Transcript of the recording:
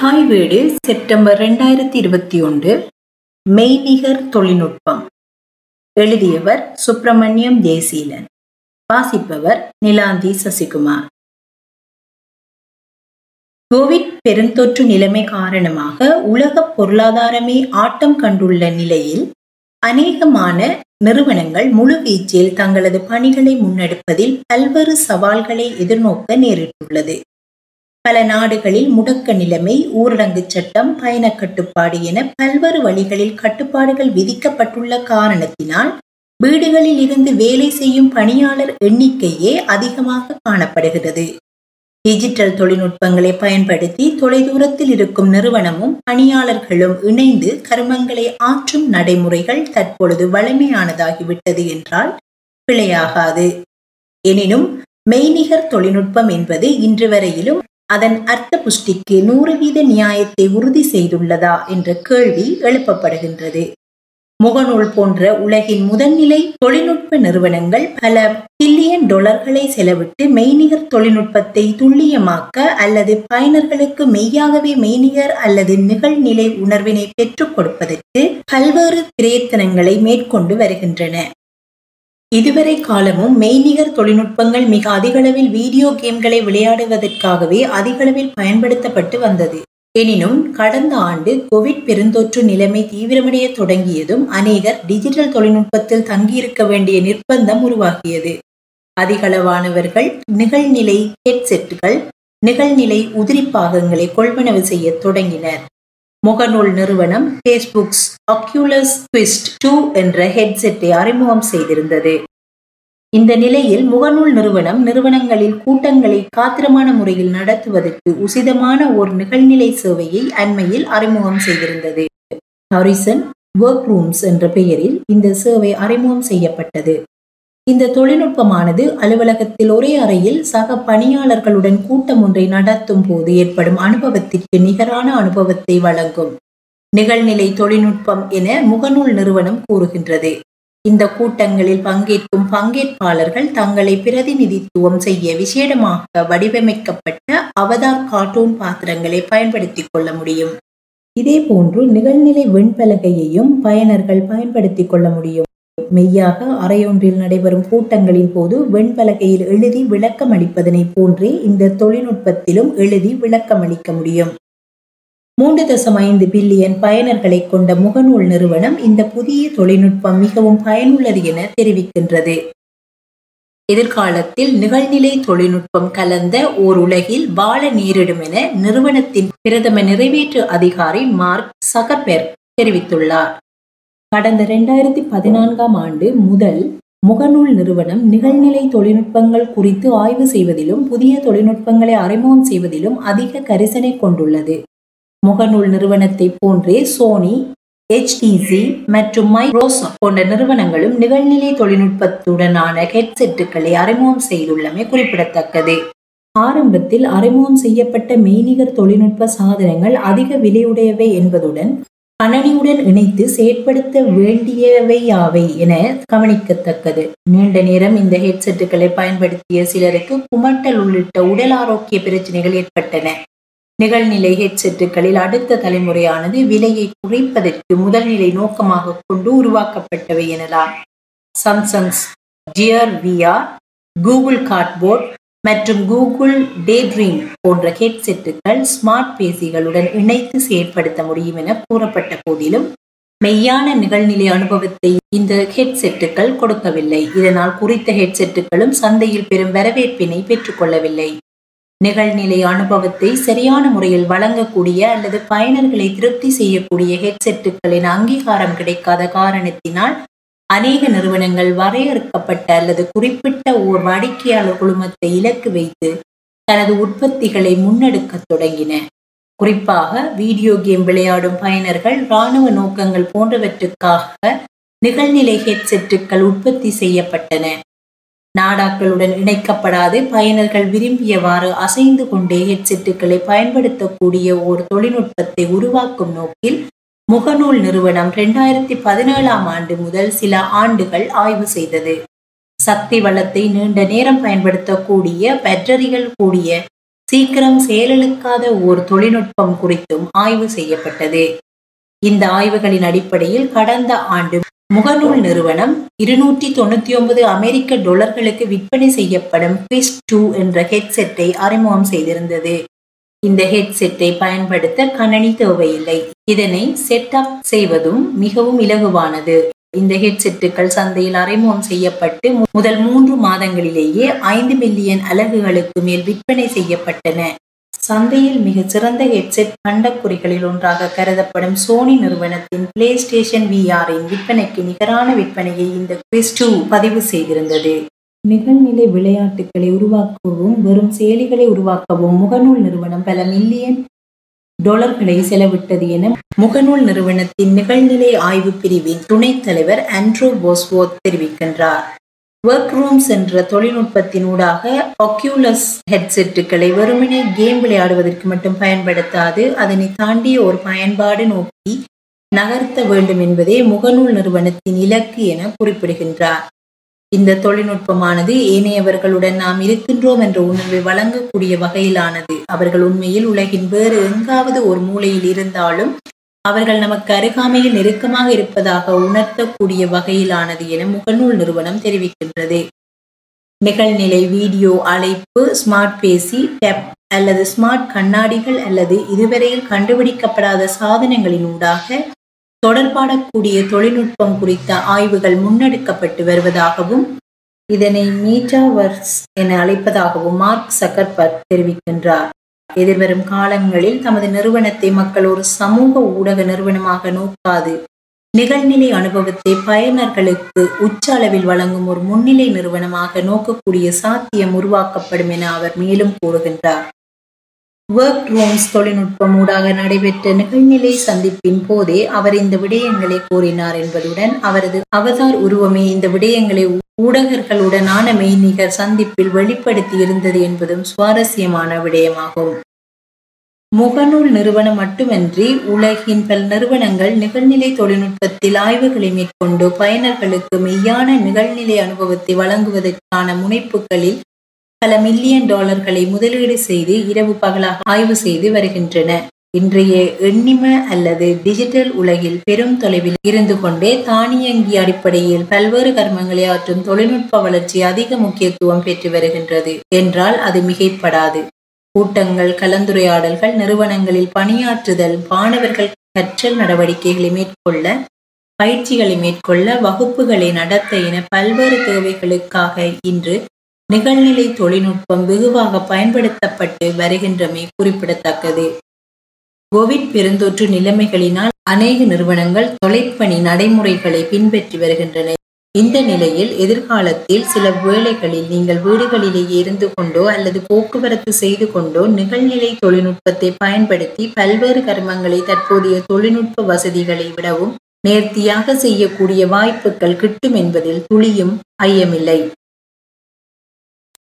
தாய் வீடு செப்டம்பர் ரெண்டாயிரத்தி இருபத்தி ஒன்று. மெய்நிகர் தொழில்நுட்பம். எழுதியவர் சுப்பிரமணியம் தேசீலன். வாசிப்பவர் நிலாந்தி சசிகுமார். கோவிட் பெருந்தொற்று நிலைமை காரணமாக உலக பொருளாதாரமே ஆட்டம் கண்டுள்ள நிலையில் அநேகமான நிறுவனங்கள் முழுவீச்சில் தங்களது பணிகளை முன்னெடுப்பதில் பல்வேறு சவால்களை எதிர்நோக்க நேரிட்டுள்ளது. பல நாடுகளில் முடக்க நிலைமை ஊரடங்கு சட்டம் பயண கட்டுப்பாடு என பல்வேறு வழிகளில் கட்டுப்பாடுகள் விதிக்கப்பட்டுள்ள காரணத்தினால் வீடுகளில் இருந்து வேலை செய்யும் பணியாளர் எண்ணிக்கையே அதிகமாக காணப்படுகிறது. டிஜிட்டல் தொழில்நுட்பங்களை பயன்படுத்தி தொலைதூரத்தில் இருக்கும் நிறுவனமும் பணியாளர்களும் இணைந்து கருமங்களை ஆற்றும் நடைமுறைகள் தற்பொழுது வலிமையானதாகிவிட்டது என்றால் பிழையாகாது. எனினும் மெய்நிகர் தொழில்நுட்பம் என்பது இன்று வரையிலும் அதன் அர்த்த புஷ்டிக்கு நூறு வீத நியாயத்தை உறுதி செய்துள்ளதா என்ற கேள்வி எழுப்பப்படுகின்றது. முகநூல் போன்ற உலகின் முதன்நிலை தொழில்நுட்ப நிறுவனங்கள் பல பில்லியன் டாலர்களை செலவிட்டு மெய்நிகர் தொழில்நுட்பத்தை துல்லியமாக்க அல்லது பயனர்களுக்கு மெய்யாகவே மெய்நிகர் அல்லது நிகழ்நிலை உணர்வினை பெற்றுக் கொடுப்பதற்கு பல்வேறு பிரயத்தனங்களை மேற்கொண்டு வருகின்றன. இதுவரை காலமும் மெய்நிகர் தொழில்நுட்பங்கள் மிக அதிகளவில் வீடியோ கேம்களை விளையாடுவதற்காகவே அதிகளவில் பயன்படுத்தப்பட்டு வந்தது. எனினும் கடந்த ஆண்டு கோவிட் பெருந்தொற்று நிலைமை தீவிரமடைய தொடங்கியதும் அநேகர் டிஜிட்டல் தொழில்நுட்பத்தில் தங்கியிருக்க வேண்டிய நிர்பந்தம் உருவாகியது அதிகளவானவர்கள் நிகழ்நிலை ஹெட்செட்டுகள் நிகழ்நிலை உதிரி பாகங்களை கொள்வனவு செய்ய தொடங்கினர். முகநூல் நிறுவனம் பேஸ்புக்ஸ் அக்யூலஸ் ட்விஸ்ட் டூ என்ற ஹெட்செட்டை அறிமுகம் செய்திருந்தது. இந்த நிலையில் முகநூல் நிறுவனம் நிறுவனங்களில் கூட்டங்களை காத்திரமான முறையில் நடத்துவதற்கு உசிதமான ஒரு நிகழ்நிலை சேவையை அண்மையில் அறிமுகம் செய்திருந்தது. ஹாரிசன் ஒர்க் ரூம்ஸ் என்ற பெயரில் இந்த சேவை அறிமுகம் செய்யப்பட்டது. இந்த தொழில்நுட்பமானது அலுவலகத்தில் ஒரே அறையில் சக பணியாளர்களுடன் கூட்டம் ஒன்றை நடத்தும் போது ஏற்படும் அனுபவத்திற்கு நிகரான அனுபவத்தை வழங்கும். நிகழ்நிலை தொழில்நுட்பம் என முகநூல் நிறுவனம் கூறுகின்றது. இந்த கூட்டங்களில் பங்கேற்கும் பங்கேற்பாளர்கள் தங்களை பிரதிநிதித்துவம் செய்ய விசேடமாக வடிவமைக்கப்பட்ட அவதார் கார்ட்டூன் பாத்திரங்களை பயன்படுத்திக் கொள்ள முடியும். இதே போன்று நிகழ்நிலை வெண்பலகையையும் பயனர்கள் பயன்படுத்திக் கொள்ள முடியும். மெய்யாக அறையொன்றில் நடைபெறும் கூட்டங்களின் போது வெண்பலகையில் எழுதி விளக்கம் அளிப்பதனை போன்றே இந்த தொழில்நுட்பத்திலும் எழுதி விளக்கம் அளிக்க முடியும். மூன்று தசம் ஐந்து பில்லியன் பயனர்களை கொண்ட முகநூல் நிறுவனம் இந்த புதிய தொழில்நுட்பம் மிகவும் பயனுள்ளது என தெரிவிக்கின்றது. எதிர்காலத்தில் நிகழ்நிலை தொழில்நுட்பம் கலந்த ஓர் உலகில் வாழ நேரிடும் என நிறுவனத்தின் பிரதம நிறைவேற்று அதிகாரி மார்க் சகர்பெர்க் தெரிவித்துள்ளார். கடந்த இரண்டாயிரத்தி பதினான்காம் ஆண்டு முதல் முகநூல் நிறுவனம் நிகழ்நிலை தொழில்நுட்பங்கள் குறித்து ஆய்வு செய்வதிலும் புதிய தொழில்நுட்பங்களை அறிமுகம் செய்வதிலும் அதிக கரிசனை கொண்டுள்ளது. முகநூல் நிறுவனத்தை போன்றே சோனி ஹெச்டிசி மற்றும் மைக்ரோசாப்ட் போன்ற நிறுவனங்களும் நிகழ்நிலை தொழில்நுட்பத்துடனான ஹெட்செட்டுகளை அறிமுகம் செய்துள்ளமை குறிப்பிடத்தக்கது. ஆரம்பத்தில் அறிமுகம் செய்யப்பட்ட மெய்நிகர் தொழில்நுட்ப சாதனங்கள் அதிக விலையுடையவை என்பதுடன் கணனியுடன் இணைத்து செயற்படுத்த வேண்டியவையாவை என கவனிக்கத்தக்கது. நீண்ட நேரம் இந்த ஹெட்செட்டுகளை பயன்படுத்திய சிலருக்கு குமட்டல் உள்ளிட்ட உடல் ஆரோக்கிய பிரச்சனைகள் ஏற்பட்டன. நிகழ்நிலை ஹெட்செட்டுகளில் அடுத்த தலைமுறையானது விலையை குறைப்பதற்கு முதல்நிலை நோக்கமாக கொண்டு உருவாக்கப்பட்டவை எனலாம். Samsung's gear VR Google Cardboard மற்றும் கூகுள் டே ட்ரீம் போன்ற ஹெட்செட்டுகள் ஸ்மார்ட் பேசிகளுடன் இணைத்து செயற்படுத்த முடியும் என கூறப்பட்ட போதிலும் மெய்யான நிகழ்நிலை அனுபவத்தை இந்த ஹெட்செட்டுகள் கொடுக்கவில்லை. இதனால் குறித்த ஹெட்செட்டுகளும் சந்தையில் பெரும் வரவேற்பினை பெற்றுக்கொள்ளவில்லை. நிகழ்நிலை அனுபவத்தை சரியான முறையில் வழங்கக்கூடிய அல்லது பயனர்களை திருப்தி செய்யக்கூடிய ஹெட்செட்டுகளின் அங்கீகாரம் கிடைக்காத காரணத்தினால் அநேக நிறுவனங்கள் வரையறுக்கப்பட்ட அல்லது குறிப்பிட்ட ஓர் வாடிக்கையாளர் குழுமத்தை இலக்கு வைத்து தனது உற்பத்திகளை முன்னெடுக்க தொடங்கின. குறிப்பாக வீடியோ கேம் விளையாடும் பயனர்கள் இராணுவ நோக்கங்கள் போன்றவற்றுக்காக நிகழ்நிலை ஹெட்செட்டுகள் உற்பத்தி செய்யப்பட்டன. நாடாக்களுடன் இணைக்கப்படாது பயனர்கள் விரும்பியவாறு அசைந்து கொண்டே ஹெட்செட்டுகளை பயன்படுத்தக்கூடிய ஒரு தொழில்நுட்பத்தை உருவாக்கும் நோக்கில் முகநூல் நிறுவனம் இரண்டாயிரத்தி பதினேழாம் ஆண்டு முதல் சில ஆண்டுகள் ஆய்வு செய்தது. சக்தி வளத்தை நீண்ட நேரம் பயன்படுத்தக்கூடிய பேட்டரிகள் கூடிய சீக்கிரம் செயலிழக்காத ஓர் தொழில்நுட்பம் குறித்தும் ஆய்வு செய்யப்பட்டது. இந்த ஆய்வுகளின் அடிப்படையில் கடந்த ஆண்டு முகநூல் நிறுவனம் இருநூற்றி தொண்ணூத்தி ஒன்பது அமெரிக்க டொலர்களுக்கு விற்பனை செய்யப்படும் குவிஸ் டூ என்ற ஹெட்செட்டை அறிமுகம் செய்திருந்தது. இந்த ஹெட்செட்டை பயன்படுத்த கணனி தேவையில்லை. இதனை செட்டப் செய்வதும் மிகவும் இலகுவானது. இந்த ஹெட்செட்டுகள் சந்தையில் அறிமுகம் செய்யப்பட்டு முதல் மூன்று மாதங்களிலேயே ஐந்து மில்லியன் அலகுகளுக்கு மேல் விற்பனை செய்யப்பட்டன. சந்தையில் மிக சிறந்த ஹெட்செட் பண்டக்குறிகளில் ஒன்றாக கருதப்படும் சோனி நிறுவனத்தின் பிளே ஸ்டேஷன் விஆரின் விற்பனைக்கு நிகரான விற்பனையை இந்த கிறிஸ்டு பதிவு செய்திருந்தது. நிகழ்நிலை விளையாட்டுகளை உருவாக்கவும் வெறும் செயலிகளை உருவாக்கவும் முகநூல் நிறுவனம் பல மில்லியன் டாலர்களை செலவிட்டது என முகநூல் நிறுவனத்தின் நிகழ்நிலை ஆய்வு பிரிவின் துணைத் தலைவர் ஆண்ட்ரூ போஸ்வோத் தெரிவிக்கின்றார். ஒர்க் ரூம்ஸ் என்ற தொழில்நுட்பத்தின் ஊடாக ஒக்யூலஸ் ஹெட்செட்டுகளை வெறுமனே கேம் விளையாடுவதற்கு மட்டும் பயன்படுத்தாது அதனை தாண்டிய ஒரு பயன்பாடு நோக்கி நகர்த்த வேண்டும் என்பதே முகநூல் நிறுவனத்தின் இலக்கு என குறிப்பிடுகின்றார். இந்த தொழில்நுட்பமானது ஏனையவர்களுடன் நாம் இருக்கின்றோம் என்ற உணர்வை வழங்கக்கூடிய வகையிலானது. அவர்கள் உண்மையில் உலகின் வேறு எங்காவது ஒரு மூலையில் இருந்தாலும் அவர்கள் நமக்கு அருகாமையில் நெருக்கமாக இருப்பதாக உணர்த்தக்கூடிய வகையிலானது என முகநூல் நிறுவனம் தெரிவிக்கின்றது. நிகழ்நிலை வீடியோ அழைப்பு ஸ்மார்ட் பேசி டெப் அல்லது ஸ்மார்ட் கண்ணாடிகள் அல்லது இதுவரையில் கண்டுபிடிக்கப்படாத சாதனங்களின் ஊடாக தொடர்பாடக்கூடிய தொழில்நுட்பம் குறித்த ஆய்வுகள் முன்னெடுக்கப்பட்டு வருவதாகவும் இதனை மீட்டாவர்ஸ் என அழைப்பதாகவும் மார்க் சக்கர்பர்க் தெரிவிக்கின்றார். எதிர்வரும் காலங்களில் தமது நிறுவனத்தை மக்கள் ஒரு சமூக ஊடக நிறுவனமாக நோக்காது. நிகழ்நிலை அனுபவத்தை பயனர்களுக்கு உச்ச அளவில் வழங்கும் ஒரு முன்னிலை நிறுவனமாக நோக்கக்கூடிய சாத்தியம் உருவாக்கப்படும் என அவர் மேலும் கூறுகின்றார். ஒர்க் ரூம்ஸ் தொழில்நுட்பம் ஊடாக நடைபெற்ற நிகழ்நிலை சந்திப்பின் போதே அவர் இந்த விடயங்களை கூறினார் என்பதுடன் அவரது அவதார் உருவமே இந்த விடயங்களை ஊடகர்களுடனான மெய்நிகர் சந்திப்பில் வெளிப்படுத்தி இருந்தது என்பதும் சுவாரஸ்யமான விடயமாகும். முகநூல் நிறுவனம் மட்டுமின்றி உலகின் பல நிறுவனங்கள் நிகழ்நிலை தொழில்நுட்பத்தில் ஆய்வுகளை மேற்கொண்டு பயனர்களுக்கு மெய்யான நிகழ்நிலை அனுபவத்தை வழங்குவதற்கான முனைப்புகளில் பல மில்லியன் டாலர்களை முதலீடு செய்து இரவு பகலாக ஆய்வு செய்து வருகின்றன. இன்றைய எண்ணிம அல்லது டிஜிட்டல் உலகில் பெரும் தொலைவில் இருந்து கொண்டே தானியங்கி அடிப்படையில் பல்வேறு கர்மங்களை ஆற்றும் தொழில்நுட்ப வளர்ச்சி அதிக முக்கியத்துவம் பெற்று வருகின்றது என்றால் அது மிகைப்படாது. கூட்டங்கள் கலந்துரையாடல்கள் நிறுவனங்களில் பணியாற்றுதல் மாணவர்கள் கற்றல் நடவடிக்கைகளை மேற்கொள்ள பயிற்சிகளை மேற்கொள்ள வகுப்புகளை நடத்த என பல்வேறு தேவைகளுக்காக இன்று நிகழ்நிலை தொழில்நுட்பம் வெகுவாக பயன்படுத்தப்பட்டு வருகின்றமை குறிப்பிடத்தக்கது. கோவிட் பெருந்தொற்று நிலைமைகளினால் அநேக நிறுவனங்கள் தொலைப்பணி நடைமுறைகளை பின்பற்றி வருகின்றன. இந்த நிலையில் எதிர்காலத்தில் சில வேளைகளில் நீங்கள் வீடுகளிலேயே இருந்து கொண்டோ அல்லது போக்குவரத்து செய்து கொண்டோ நிகழ்நிலை தொழில்நுட்பத்தை பயன்படுத்தி பல்வேறு கர்மங்களை தற்போதைய தொழில்நுட்ப வசதிகளை விடவும் நேர்த்தியாக செய்யக்கூடிய வாய்ப்புகள் கிட்டும் என்பதில் துளியும் ஐயமில்லை.